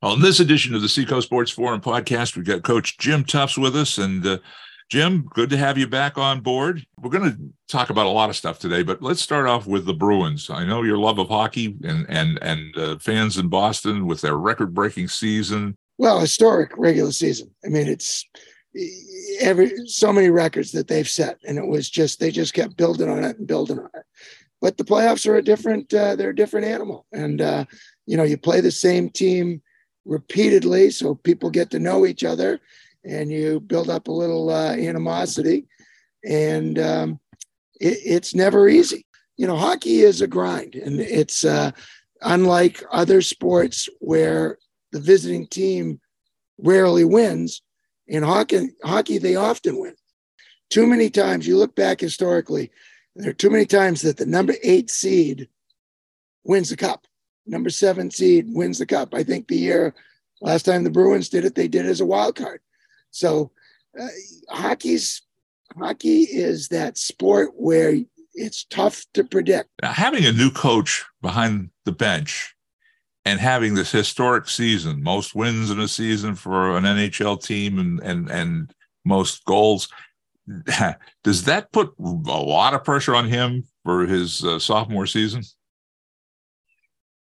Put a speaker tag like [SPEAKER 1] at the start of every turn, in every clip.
[SPEAKER 1] On this edition of the Seacoast Sports Forum podcast, we've got Coach Jim Tufts with us. And uh, Jim, good to have you back on board. We're going to talk about a lot of stuff today, but let's start off with the Bruins. I know your love of hockey and and and uh, fans in Boston with their record-breaking season.
[SPEAKER 2] Well, historic regular season. I mean, it's every so many records that they've set, and it was just they just kept building on it and building on it. But the playoffs are a different uh, they're a different animal, and uh, you know you play the same team repeatedly so people get to know each other and you build up a little uh, animosity. And um, it, it's never easy. You know hockey is a grind and it's uh, unlike other sports where the visiting team rarely wins in hockey hockey they often win. Too many times you look back historically there are too many times that the number eight seed wins the cup number seven seed wins the cup. I think the year last time the Bruins did it, they did it as a wild card. So uh, hockey's hockey is that sport where it's tough to predict.
[SPEAKER 1] Now, having a new coach behind the bench and having this historic season, most wins in a season for an NHL team and and and most goals, does that put a lot of pressure on him for his uh, sophomore season?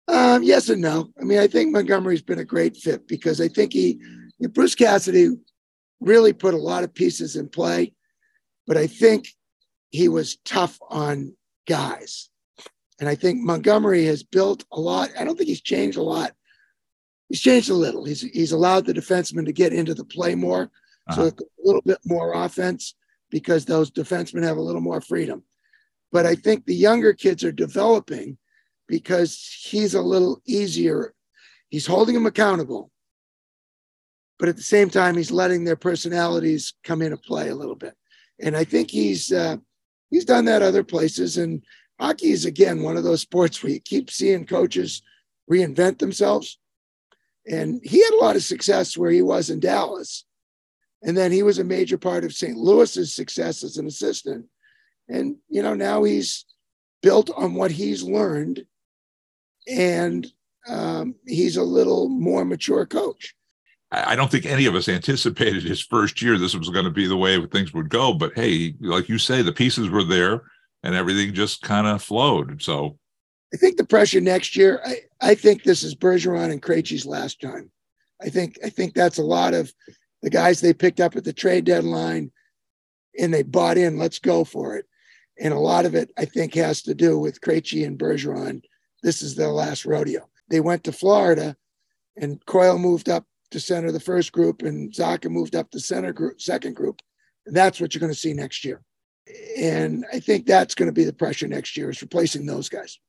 [SPEAKER 2] Um, yes and no. I mean, I think Montgomery's been a great fit because I think he, Bruce Cassidy, really put a lot of pieces in play, but I think he was tough on guys. And I think Montgomery has built a lot. I don't think he's changed a lot. He's changed a little. He's he's allowed the defensemen to get into the play more, uh-huh. so a little bit more offense because those defensemen have a little more freedom. But I think the younger kids are developing because he's a little easier. He's holding them accountable, but at the same time, he's letting their personalities come into play a little bit. And I think he's uh, he's done that other places. And hockey is again one of those sports where you keep seeing coaches reinvent themselves. And he had a lot of success where he was in Dallas. And then he was a major part of St. Louis's success as an assistant. And, you know, now he's built on what he's learned and um, he's a little more mature coach.
[SPEAKER 1] I don't think any of us anticipated his first year this was going to be the way things would go. But hey, like you say, the pieces were there and everything just kind of flowed. So
[SPEAKER 2] I think the pressure next year, I, I think this is Bergeron and Krejci's last time. I think I think that's a lot of the guys they picked up at the trade deadline and they bought in, let's go for it. And a lot of it, I think, has to do with Krejci and Bergeron this is their last rodeo. They went to Florida, and Coyle moved up to center the first group, and Zacha moved up to center group, second group. That's what you're going to see next year. And I think that's going to be the pressure next year is replacing those guys.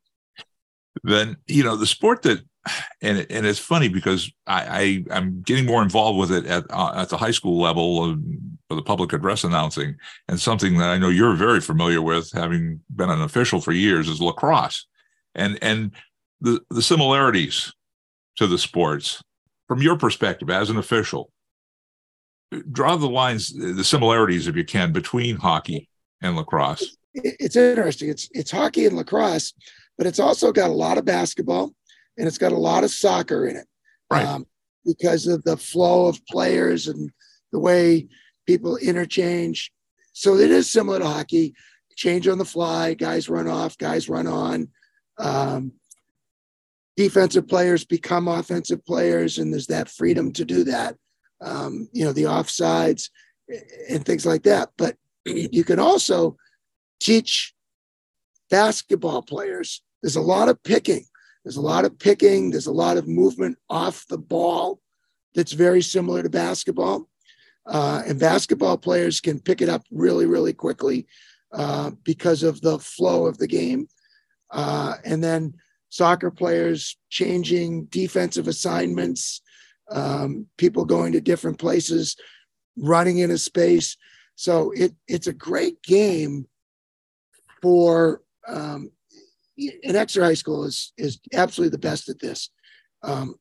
[SPEAKER 1] Then you know the sport that, and and it's funny because I, I am getting more involved with it at uh, at the high school level of, for the public address announcing, and something that I know you're very familiar with, having been an official for years, is lacrosse and and the the similarities to the sports from your perspective as an official draw the lines the similarities if you can between hockey and lacrosse.
[SPEAKER 2] It's interesting. It's it's hockey and lacrosse but it's also got a lot of basketball and it's got a lot of soccer in it
[SPEAKER 1] right. Um,
[SPEAKER 2] because of the flow of players and the way people interchange. So it is similar to hockey. Change on the fly guys run off guys run on um, defensive players become offensive players, and there's that freedom to do that. Um, you know, the offsides and things like that. But you can also teach basketball players. There's a lot of picking. There's a lot of picking. There's a lot of movement off the ball that's very similar to basketball. Uh, and basketball players can pick it up really, really quickly uh, because of the flow of the game. Uh, and then soccer players changing defensive assignments, um, people going to different places, running in a space. So it, it's a great game for, um, and Exeter High School is, is absolutely the best at this. Um,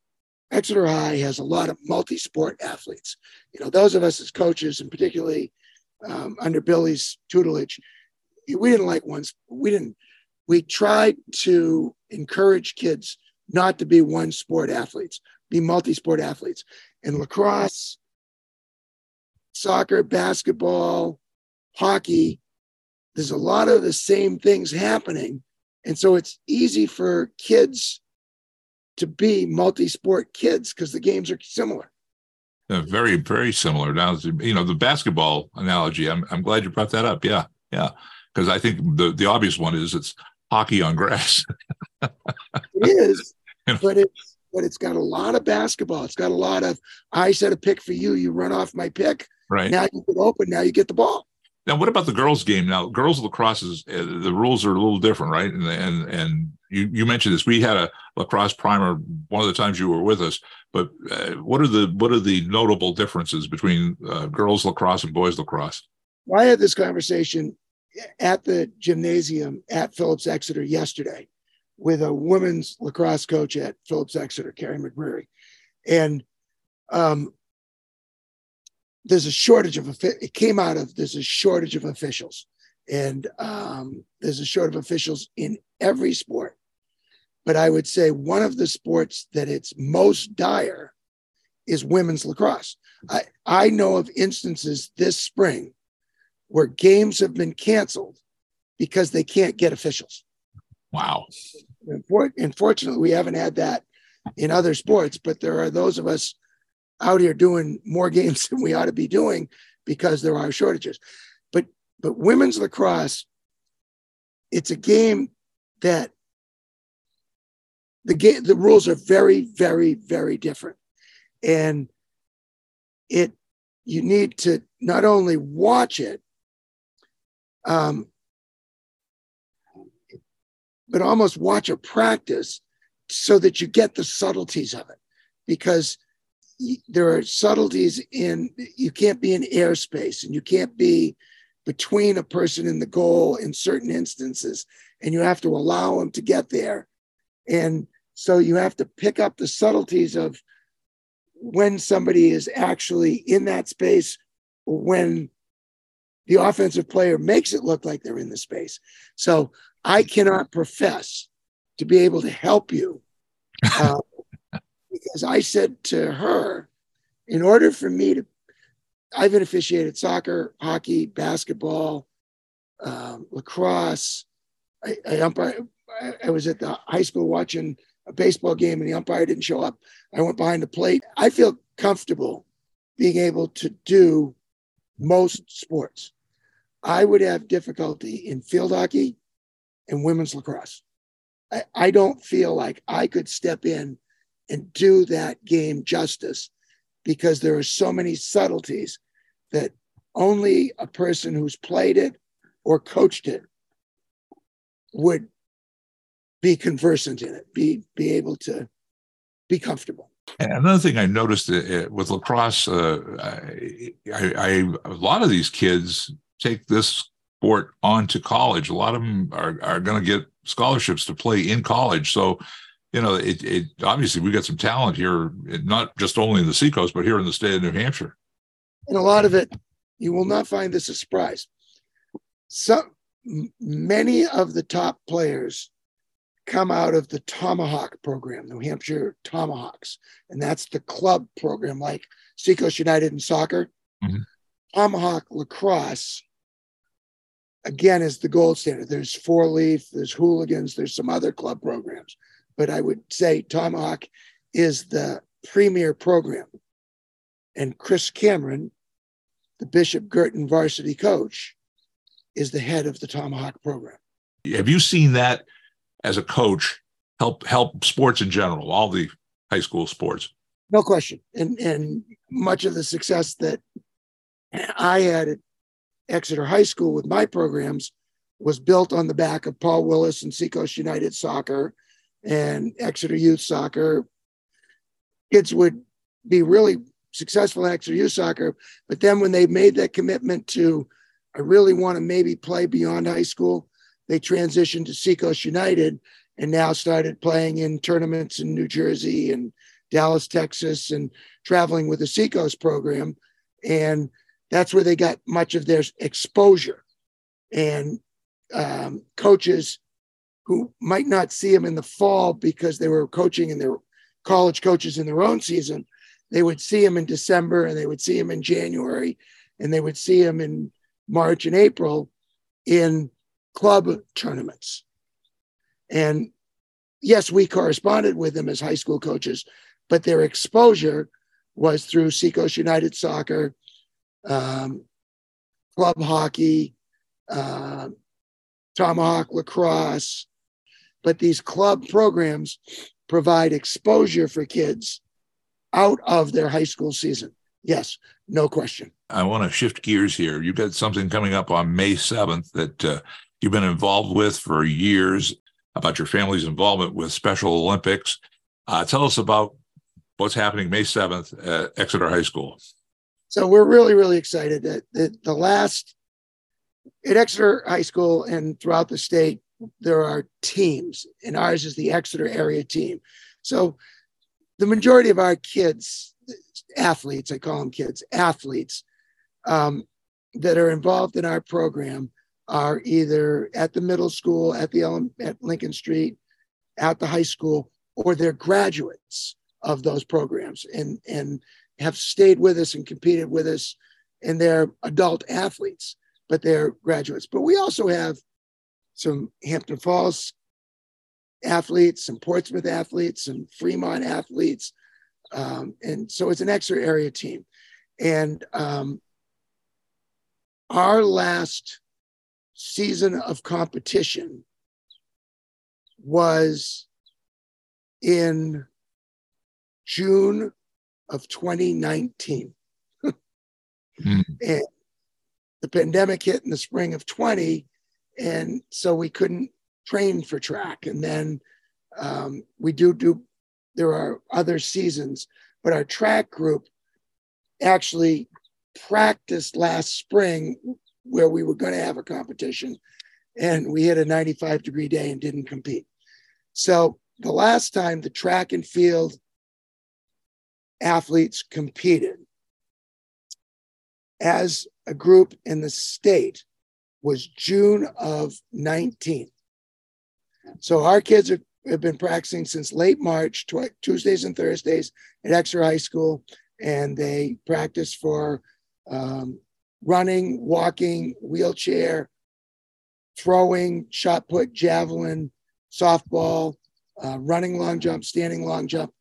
[SPEAKER 2] Exeter High has a lot of multi-sport athletes. You know, those of us as coaches, and particularly um, under Billy's tutelage, we didn't like ones. We didn't we tried to encourage kids not to be one sport athletes. be multi-sport athletes. And lacrosse, soccer, basketball, hockey, there's a lot of the same things happening. And so it's easy for kids to be multi-sport kids because the games are similar.
[SPEAKER 1] Uh, very, very similar. Now, you know, the basketball analogy. I'm, I'm glad you brought that up. Yeah, yeah, because I think the the obvious one is it's hockey on grass.
[SPEAKER 2] it is, but it's but it's got a lot of basketball. It's got a lot of I set a pick for you. You run off my pick.
[SPEAKER 1] Right
[SPEAKER 2] now you get open. Now you get the ball.
[SPEAKER 1] Now, what about the girls' game? Now, girls lacrosse is uh, the rules are a little different, right? And and and you you mentioned this. We had a lacrosse primer one of the times you were with us. But uh, what are the what are the notable differences between uh, girls lacrosse and boys lacrosse?
[SPEAKER 2] Well, I had this conversation at the gymnasium at Phillips Exeter yesterday with a women's lacrosse coach at Phillips Exeter, Carrie McBreary, and um, there's a shortage of it came out of there's a shortage of officials. And um, there's a shortage of officials in every sport. But i would say one of the sports that it's most dire is women's lacrosse. I, I know of instances this spring where games have been canceled because they can't get officials.
[SPEAKER 1] Wow.
[SPEAKER 2] Unfortunately we haven't had that in other sports but there are those of us out here doing more games than we ought to be doing because there are shortages. But but women's lacrosse, it's a game that the game the rules are very very very different, and it you need to not only watch it, um, but almost watch a practice so that you get the subtleties of it because there are subtleties in you can't be in airspace and you can't be between a person and the goal in certain instances and you have to allow them to get there. And so you have to pick up the subtleties of when somebody is actually in that space when the offensive player makes it look like they're in the space so i cannot profess to be able to help you uh, because I said to her, in order for me to, I've been officiated soccer, hockey, basketball, um, lacrosse. I, I umpire. I was at the high school watching a baseball game, and the umpire didn't show up. I went behind the plate. I feel comfortable being able to do most sports. I would have difficulty in field hockey and women's lacrosse. I, I don't feel like I could step in and do that game justice because there are so many subtleties that only a person who's played it or coached it would be conversant in it, be be able to be comfortable.
[SPEAKER 1] And another thing I noticed uh, uh, with lacrosse, uh, I, I, a lot of these kids take this sport on to college. A lot of them are, are going to get scholarships to play in college. So you know, it, it obviously we got some talent here, not just only in the Seacoast, but here in the state of New Hampshire.
[SPEAKER 2] And a lot of it, you will not find this a surprise. Some many of the top players come out of the Tomahawk program, New Hampshire Tomahawks, and that's the club program, like Seacoast United in soccer. Mm-hmm. Tomahawk lacrosse again is the gold standard. There's four leaf, there's hooligans, there's some other club programs but I would say Tomahawk is the premier program. And Chris Cameron, the Bishop Guertin varsity coach, is the head of the Tomahawk program.
[SPEAKER 1] Have you seen that as a coach help help sports in general, all the high school sports?
[SPEAKER 2] No question. And and much of the success that I had at Exeter High School with my programs was built on the back of Paul Willis and Seacoast United Soccer and Exeter Youth Soccer. Kids would be really successful in Exeter Youth Soccer, but then when they made that commitment to, I really want to maybe play beyond high school, they transitioned to Seacoast United and now started playing in tournaments in New Jersey and Dallas, Texas, and traveling with the Seacoast program. And that's where they got much of their exposure. And um, coaches who might not see them in the fall because they were coaching in their college coaches in their own season, they would see them in December and they would see them in January and they would see them in March and April in club tournaments. And yes, we corresponded with them as high school coaches, but their exposure was through Seacoast United Soccer, um, club hockey, uh, tomahawk lacrosse. But these club programs provide exposure for kids out of their high school season. Yes, no question.
[SPEAKER 1] I want to shift gears here. You've got something coming up on May 7th that uh, you've been involved with for years about your family's involvement with Special Olympics. Uh, tell us about what's happening May 7th at Exeter High School.
[SPEAKER 2] So we're really, really excited that, that the last at Exeter High School and throughout the state, there are teams, and ours is the Exeter area team. So the majority of our kids, athletes, I call them kids, athletes, um, that are involved in our program are either at the middle school, at the at Lincoln Street, at the high school, or they're graduates of those programs and and have stayed with us and competed with us, and they're adult athletes, but they're graduates. But we also have some Hampton Falls athletes, some Portsmouth athletes, some Fremont athletes, um, and so it's an extra area team. And um, our last season of competition was in June of 2019. mm. And the pandemic hit in the spring of 20. And so we couldn't train for track. And then um, we do do, there are other seasons, but our track group actually practiced last spring where we were going to have a competition and we had a 95 degree day and didn't compete. So the last time the track and field athletes competed as a group in the state was June of 19. So our kids are, have been practicing since late March, tw- Tuesdays and Thursdays at Exeter High School, and they practice for um, running, walking, wheelchair, throwing, shot put, javelin, softball, uh, running long jump, standing long jump.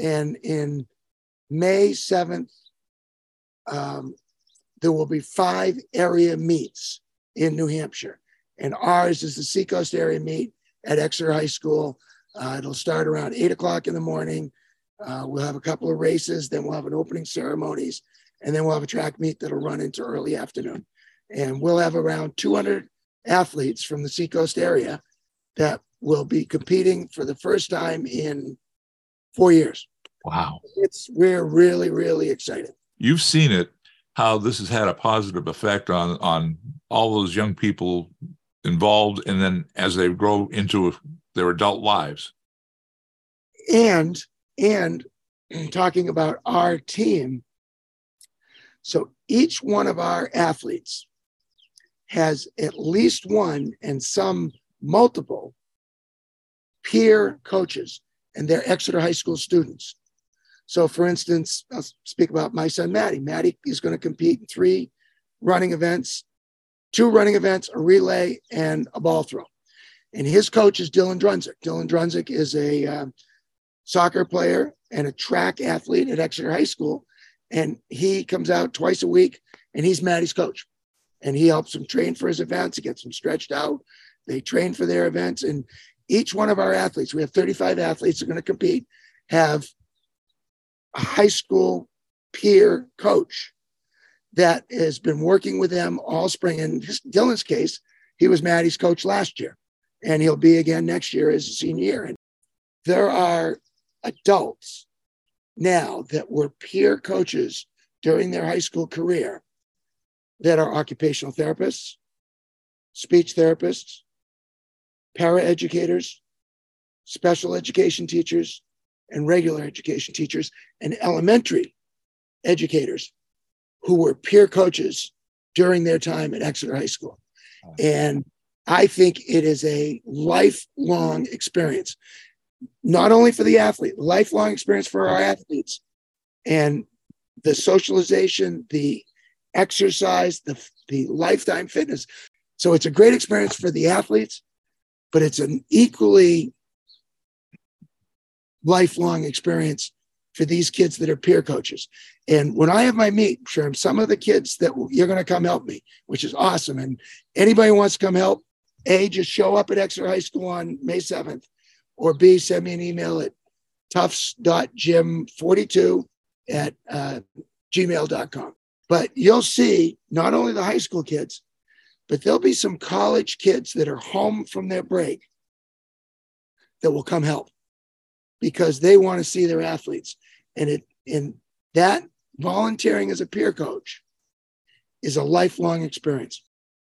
[SPEAKER 2] And in May 7th, um, there will be five area meets in New Hampshire. And ours is the Seacoast area meet at Exeter High School. Uh, it'll start around eight o'clock in the morning. Uh, we'll have a couple of races, then we'll have an opening ceremonies, and then we'll have a track meet that'll run into early afternoon. And we'll have around 200 athletes from the Seacoast area that will be competing for the first time in four years.
[SPEAKER 1] Wow.
[SPEAKER 2] It's we're really, really excited.
[SPEAKER 1] You've seen it, how this has had a positive effect on on all those young people involved and then as they grow into their adult lives.
[SPEAKER 2] And and talking about our team, so each one of our athletes has at least one and some multiple peer coaches and they're Exeter High School students. So, for instance, I'll speak about my son, Maddie. Maddie is going to compete in three running events, two running events, a relay, and a ball throw. And his coach is Dylan Drunzik. Dylan Drunzik is a uh, soccer player and a track athlete at Exeter High School and he comes out twice a week and he's Maddie's coach. And he helps him train for his events. He gets them stretched out. They train for their events. And each one of our athletes, we have 35 athletes that are going to compete, have a high school peer coach that has been working with them all spring. In Dylan's case, he was Maddie's coach last year, and he'll be again next year as a senior year. And there are adults now that were peer coaches during their high school career that are occupational therapists, speech therapists, paraeducators, special education teachers, and regular education teachers, and elementary educators who were peer coaches during their time at Exeter High School. And I think it is a lifelong experience. not only for the athlete, lifelong experience for our athletes, and the socialization, the exercise, the, the lifetime fitness. So it's a great experience for the athletes, but it's an equally lifelong experience for these kids that are peer coaches. And when I have my meet, Sherm, some of the kids that you're going to come help me, which is awesome. And anybody wants to come help, A, just show up at Exeter High School on May 7th, or B, send me an email at tufts.gym42 at uh, gmail.com. But you'll see not only the high school kids, but there'll be some college kids that are home from their break that will come help because they want to see their athletes. And it and that volunteering as a peer coach is a lifelong experience.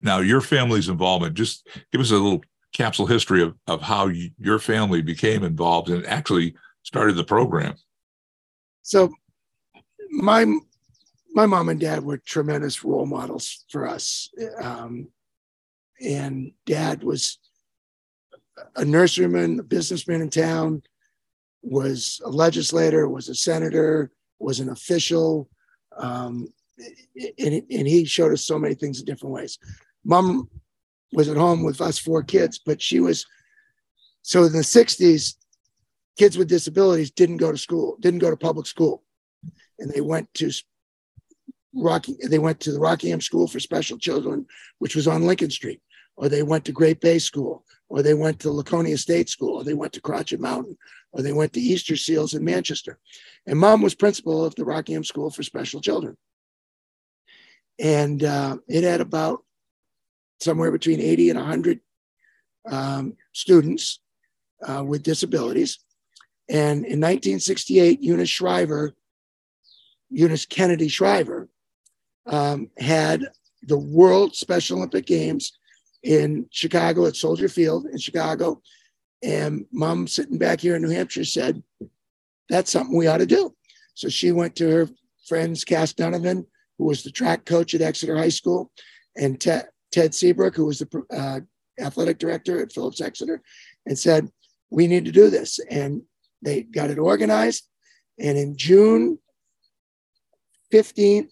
[SPEAKER 1] Now, your family's involvement, just give us a little capsule history of, of how you, your family became involved and actually started the program.
[SPEAKER 2] So, my my mom and dad were tremendous role models for us. Um, and dad was a nurseryman, a businessman in town, was a legislator, was a senator, was an official. Um, and, and he showed us so many things in different ways. Mom was at home with us four kids, but she was so in the 60s, kids with disabilities didn't go to school, didn't go to public school. And they went to Rocky, they went to the Rockingham School for Special Children, which was on Lincoln Street, or they went to Great Bay School, or they went to Laconia State School, or they went to Crotched Mountain, or they went to Easter Seals in Manchester. And mom was principal of the Rockingham School for Special Children. And uh, it had about somewhere between 80 and 100 um, students uh, with disabilities. And in 1968, Eunice Shriver, Eunice Kennedy Shriver, um, had the World Special Olympic Games in Chicago at Soldier Field in Chicago. And mom sitting back here in New Hampshire said, that's something we ought to do. So she went to her friends, Cass Donovan, who was the track coach at Exeter High School, and Ted, Ted Seabrook, who was the uh, athletic director at Phillips Exeter, and said, we need to do this. And they got it organized. And in June 15th,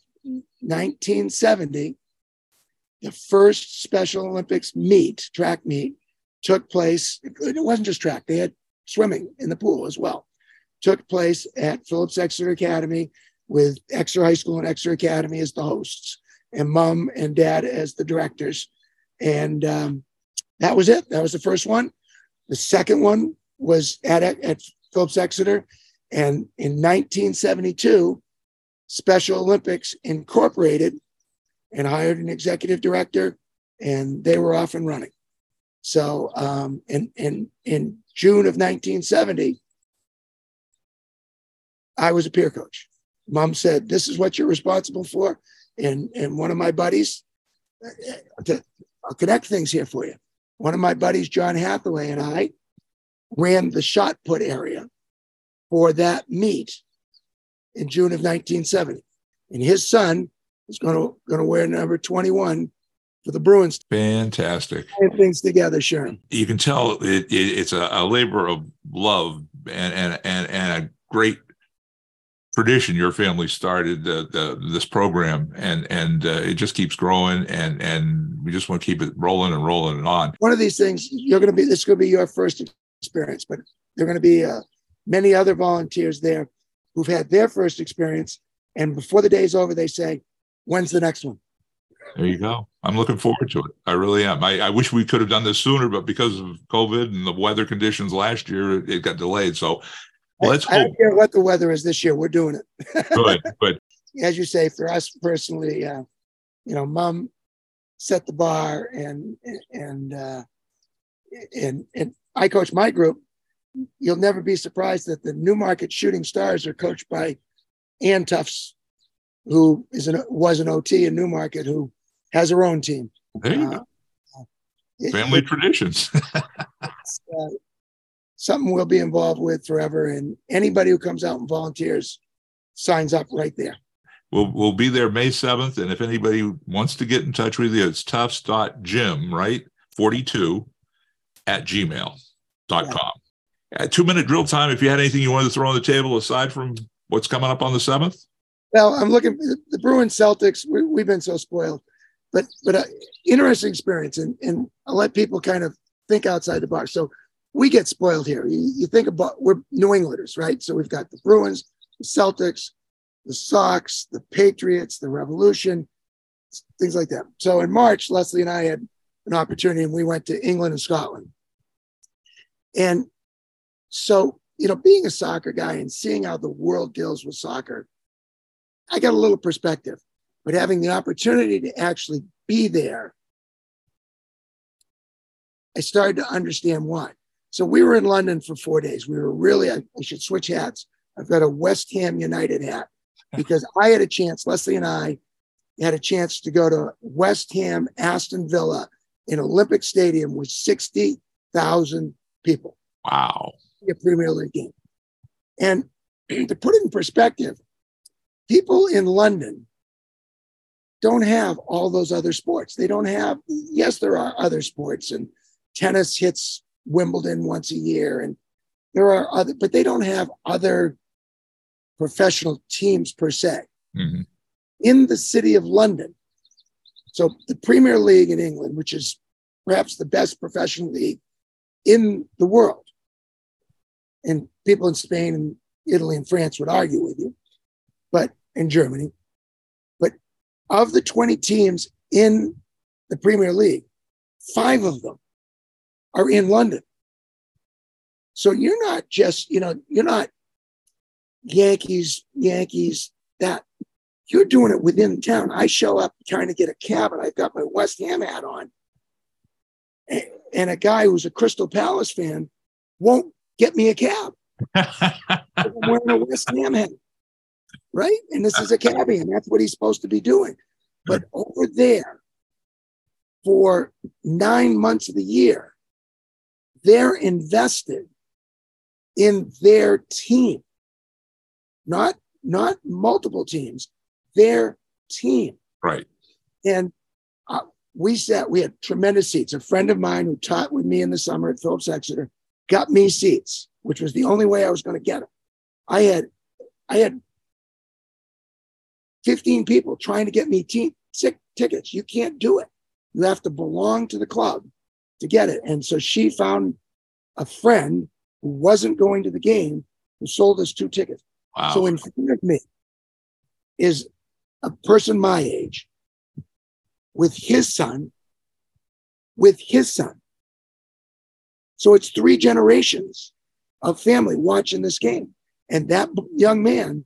[SPEAKER 2] 1970, the first Special Olympics meet, track meet, took place. It wasn't just track, they had swimming in the pool as well. Took place at Phillips Exeter Academy with Exeter High School and Exeter Academy as the hosts, and mom and dad as the directors. And um, that was it. That was the first one. The second one was at, at Phillips Exeter. And in 1972, Special Olympics incorporated and hired an executive director, and they were off and running. So, um, in, in, in June of 1970, I was a peer coach. Mom said, This is what you're responsible for. And, and one of my buddies, uh, I'll connect things here for you. One of my buddies, John Hathaway, and I ran the shot put area for that meet in June of 1970. And his son is going to going to wear number 21 for the Bruins.
[SPEAKER 1] Fantastic.
[SPEAKER 2] things together, Sharon.
[SPEAKER 1] You can tell it, it, it's a, a, labor of love and, and, and, and a great tradition your family started the, the, this program and and uh, it just keeps growing and and we just want to keep it rolling and rolling and on
[SPEAKER 2] one of these things you're going to be this is going to be your first experience but there are going to be uh, many other volunteers there who've had their first experience. And before the day's over, they say, when's the next one?
[SPEAKER 1] There you go. I'm looking forward to it. I really am. I, I, wish we could have done this sooner, but because of COVID and the weather conditions last year, it got delayed. So let's
[SPEAKER 2] I, I don't care what the weather is this year. We're doing it.
[SPEAKER 1] good, good.
[SPEAKER 2] As you say, for us personally, uh, you know, mom set the bar and, and, uh, and, and I coach my group you'll never be surprised that the Newmarket Shooting Stars are coached by Ann Tufts, who is an, was an OT in Newmarket, who has her own team.
[SPEAKER 1] There you uh, go. Family it, traditions. uh,
[SPEAKER 2] something we'll be involved with forever. And anybody who comes out and volunteers signs up right there.
[SPEAKER 1] We'll, we'll be there May 7th. And if anybody wants to get in touch with you, it's tufts.gym, right? 42 at gmail.com. Yeah Uh, two minute drill time. If you had anything you wanted to throw on the table aside from what's coming up on the seventh.
[SPEAKER 2] Well, I'm looking the Bruins Celtics. We, have been so spoiled, but but uh, interesting experience, and and I'll let people kind of think outside the box. So we get spoiled here. You, you think about we're New Englanders, right? So we've got the Bruins, the Celtics, the Sox, the Patriots, the Revolution, things like that. So in March, Leslie and I had an opportunity, and we went to England and Scotland. And so, you know, being a soccer guy and seeing how the world deals with soccer, I got a little perspective. But having the opportunity to actually be there, I started to understand why. So we were in London for four days. We were really, I, I should switch hats. I've got a West Ham United hat because I had a chance, Leslie and I had a chance to go to West Ham, Aston Villa in Olympic Stadium with 60,000 people.
[SPEAKER 1] Wow.
[SPEAKER 2] A Premier League game. And to put it in perspective, people in London don't have all those other sports. They don't have, yes, there are other sports, and tennis hits Wimbledon once a year, and there are other, but they don't have other professional teams per se. Mm-hmm. In the city of London, so the Premier League in England, which is perhaps the best professional league in the world, and people in Spain and Italy and France would argue with you, but in Germany, but of the 20 teams in the Premier League, five of them are in London. So you're not just, you know, you're not Yankees, Yankees, that. You're doing it within town. I show up trying to get a cab and I've got my West Ham hat on. And a guy who's a Crystal Palace fan won't get me a cab. I'm wearing a West Ham hat. Right? And this is a cabbie, and that's what he's supposed to be doing. But over there, for nine months of the year, they're invested in their team, not not multiple teams, their team.
[SPEAKER 1] Right.
[SPEAKER 2] And uh, we sat, we had tremendous seats. A friend of mine who taught with me in the summer at Phillips Exeter got me seats, which was the only way I was going to get them. I had, I had 15 people trying to get me t- tickets. You can't do it. You have to belong to the club to get it. And so she found a friend who wasn't going to the game who sold us two tickets. Wow. So in front of me is a person my age with his son, with his son. So it's three generations of family watching this game. And that young man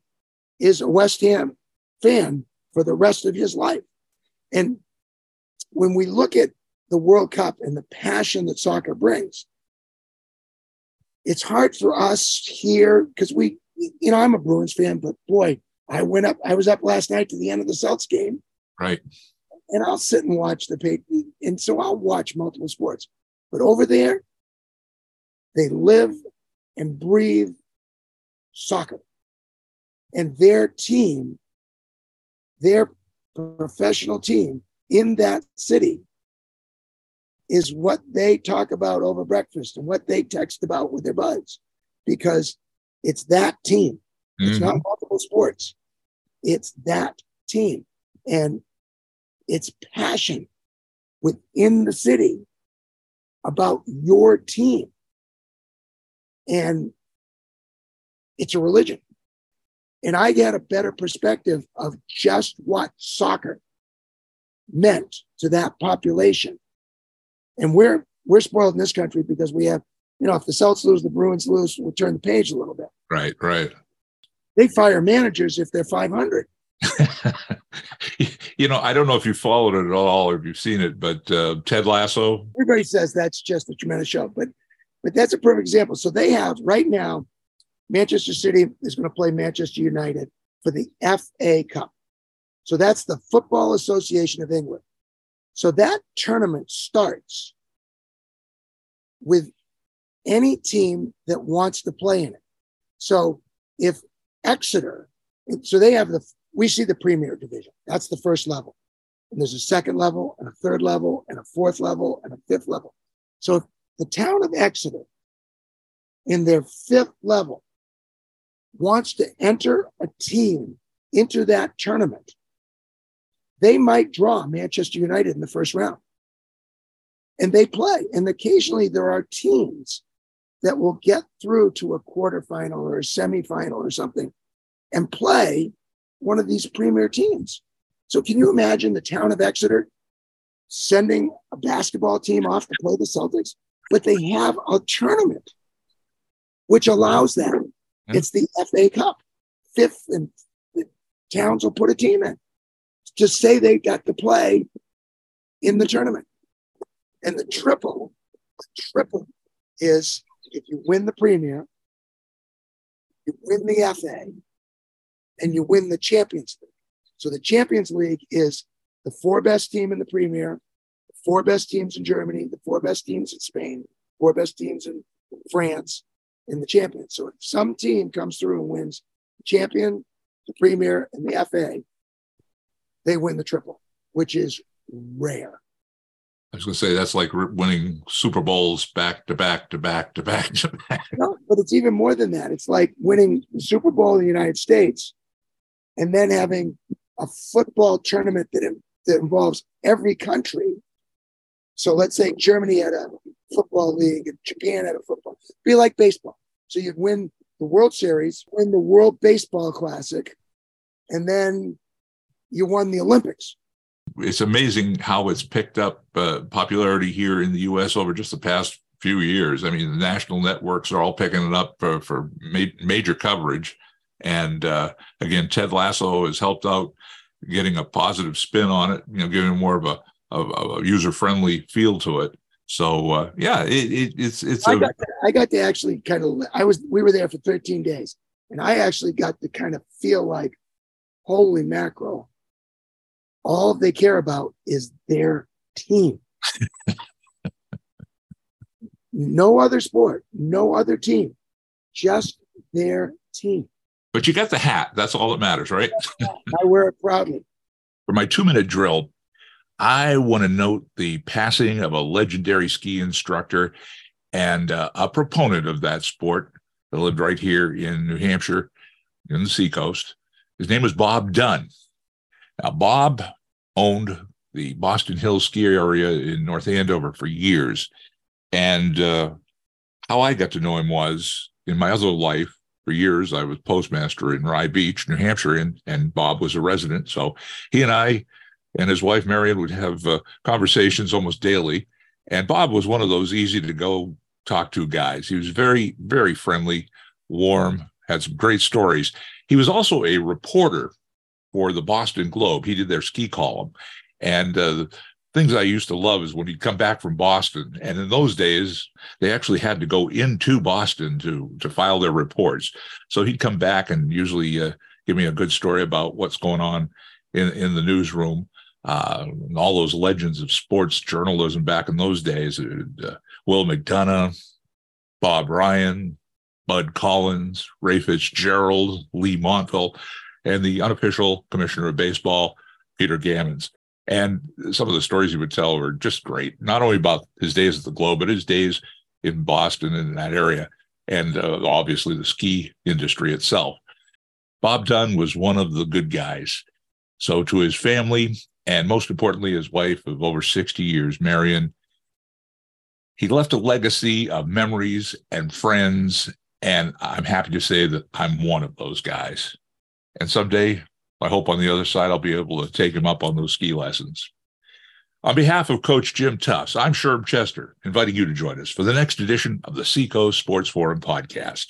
[SPEAKER 2] is a West Ham fan for the rest of his life. And when we look at the World Cup and the passion that soccer brings, it's hard for us here because we, you know, I'm a Bruins fan, but boy, I went up, I was up last night to the end of the Celts game.
[SPEAKER 1] Right.
[SPEAKER 2] And I'll sit and watch the pay. And so I'll watch multiple sports. But over there, they live and breathe soccer. And their team, their professional team in that city is what they talk about over breakfast and what they text about with their buds because it's that team. It's mm-hmm. not multiple sports. It's that team. And it's passion within the city about your team. And it's a religion. And I get a better perspective of just what soccer meant to that population. And we're we're spoiled in this country because we have, you know, if the Celts lose, the Bruins lose, we'll turn the page a little bit.
[SPEAKER 1] Right, right.
[SPEAKER 2] They fire managers if they're 500.
[SPEAKER 1] you know, I don't know if you followed it at all or if you've seen it, but uh, Ted Lasso.
[SPEAKER 2] Everybody says that's just a tremendous show, but but that's a perfect example. So they have right now, Manchester City is going to play Manchester United for the FA Cup. So that's the Football Association of England. So that tournament starts with any team that wants to play in it. So if Exeter, so they have the, we see the Premier Division. That's the first level. And there's a second level and a third level and a fourth level and a fifth level. So if the town of Exeter in their fifth level wants to enter a team into that tournament, they might draw Manchester United in the first round. And they play. And occasionally there are teams that will get through to a quarterfinal or a semifinal or something and play one of these premier teams. So can you imagine the town of Exeter sending a basketball team off to play the Celtics? But they have a tournament which allows that. Yeah. It's the FA Cup. Fifth and the towns will put a team in. Just say they got to play in the tournament. And the triple, the triple is if you win the Premier, you win the FA, and you win the Champions League. So the Champions League is the four best team in the Premier, the four best teams in Germany, the four best teams in Spain, four best teams in France, in the Champions. So if some team comes through and wins the champion, the Premier, and the FA, they win the triple, which is rare.
[SPEAKER 1] I was going to say that's like winning Super Bowls back to back to back to back to back.
[SPEAKER 2] No, but it's even more than that. It's like winning the Super Bowl in the United States and then having a football tournament that, that involves every country. So let's say Germany had a football league and Japan had a football. Be like baseball. So you'd win the World Series, win the World Baseball Classic, and then you won the Olympics
[SPEAKER 1] it's amazing how it's picked up uh, popularity here in the U.S. over just the past few years. I mean, the national networks are all picking it up for, for ma- major coverage. And uh, again, Ted Lasso has helped out getting a positive spin on it, you know, giving more of a, of, a user friendly feel to it. So uh, yeah, it, it, it's it's.
[SPEAKER 2] I, got to, I got to actually kind of. I was we were there for 13 days, and I actually got to kind of feel like, holy mackerel, all they care about is their team. no other sport, no other team, just their team.
[SPEAKER 1] But you got the hat. That's all that matters, right?
[SPEAKER 2] I wear it proudly.
[SPEAKER 1] For my two minute drill, I want to note the passing of a legendary ski instructor and uh, a proponent of that sport that lived right here in New Hampshire in the seacoast. His name was Bob Dunn. Now, Bob owned the Boston Hills ski area in North Andover for years. And uh, how I got to know him was in my other life, for years, I was postmaster in Rye Beach, New Hampshire, and, and Bob was a resident. So he and I and his wife, Marion, would have uh, conversations almost daily. And Bob was one of those easy to go talk to guys. He was very, very friendly, warm, had some great stories. He was also a reporter for the Boston Globe. He did their ski column. And uh, the things I used to love is when he'd come back from Boston. And in those days, they actually had to go into Boston to, to file their reports. So he'd come back and usually uh, give me a good story about what's going on in, in the newsroom. Uh, all those legends of sports journalism back in those days, uh, Will McDonough, Bob Ryan, Bud Collins, Ray Fitzgerald, Leigh Montville and the unofficial commissioner of baseball, Peter Gammons. And some of the stories he would tell were just great, not only about his days at the Globe, but his days in Boston and in that area, and uh, obviously the ski industry itself. Bob Dunn was one of the good guys. So, to his family, and most importantly, his wife of over 60 years, Marion, he left a legacy of memories and friends. And I'm happy to say that I'm one of those guys. And someday, I hope on the other side, I'll be able to take him up on those ski lessons. On behalf of Coach Jim Tufts, I'm Sherm Chester, inviting you to join us for the next edition of the Seacoast Sports Forum podcast.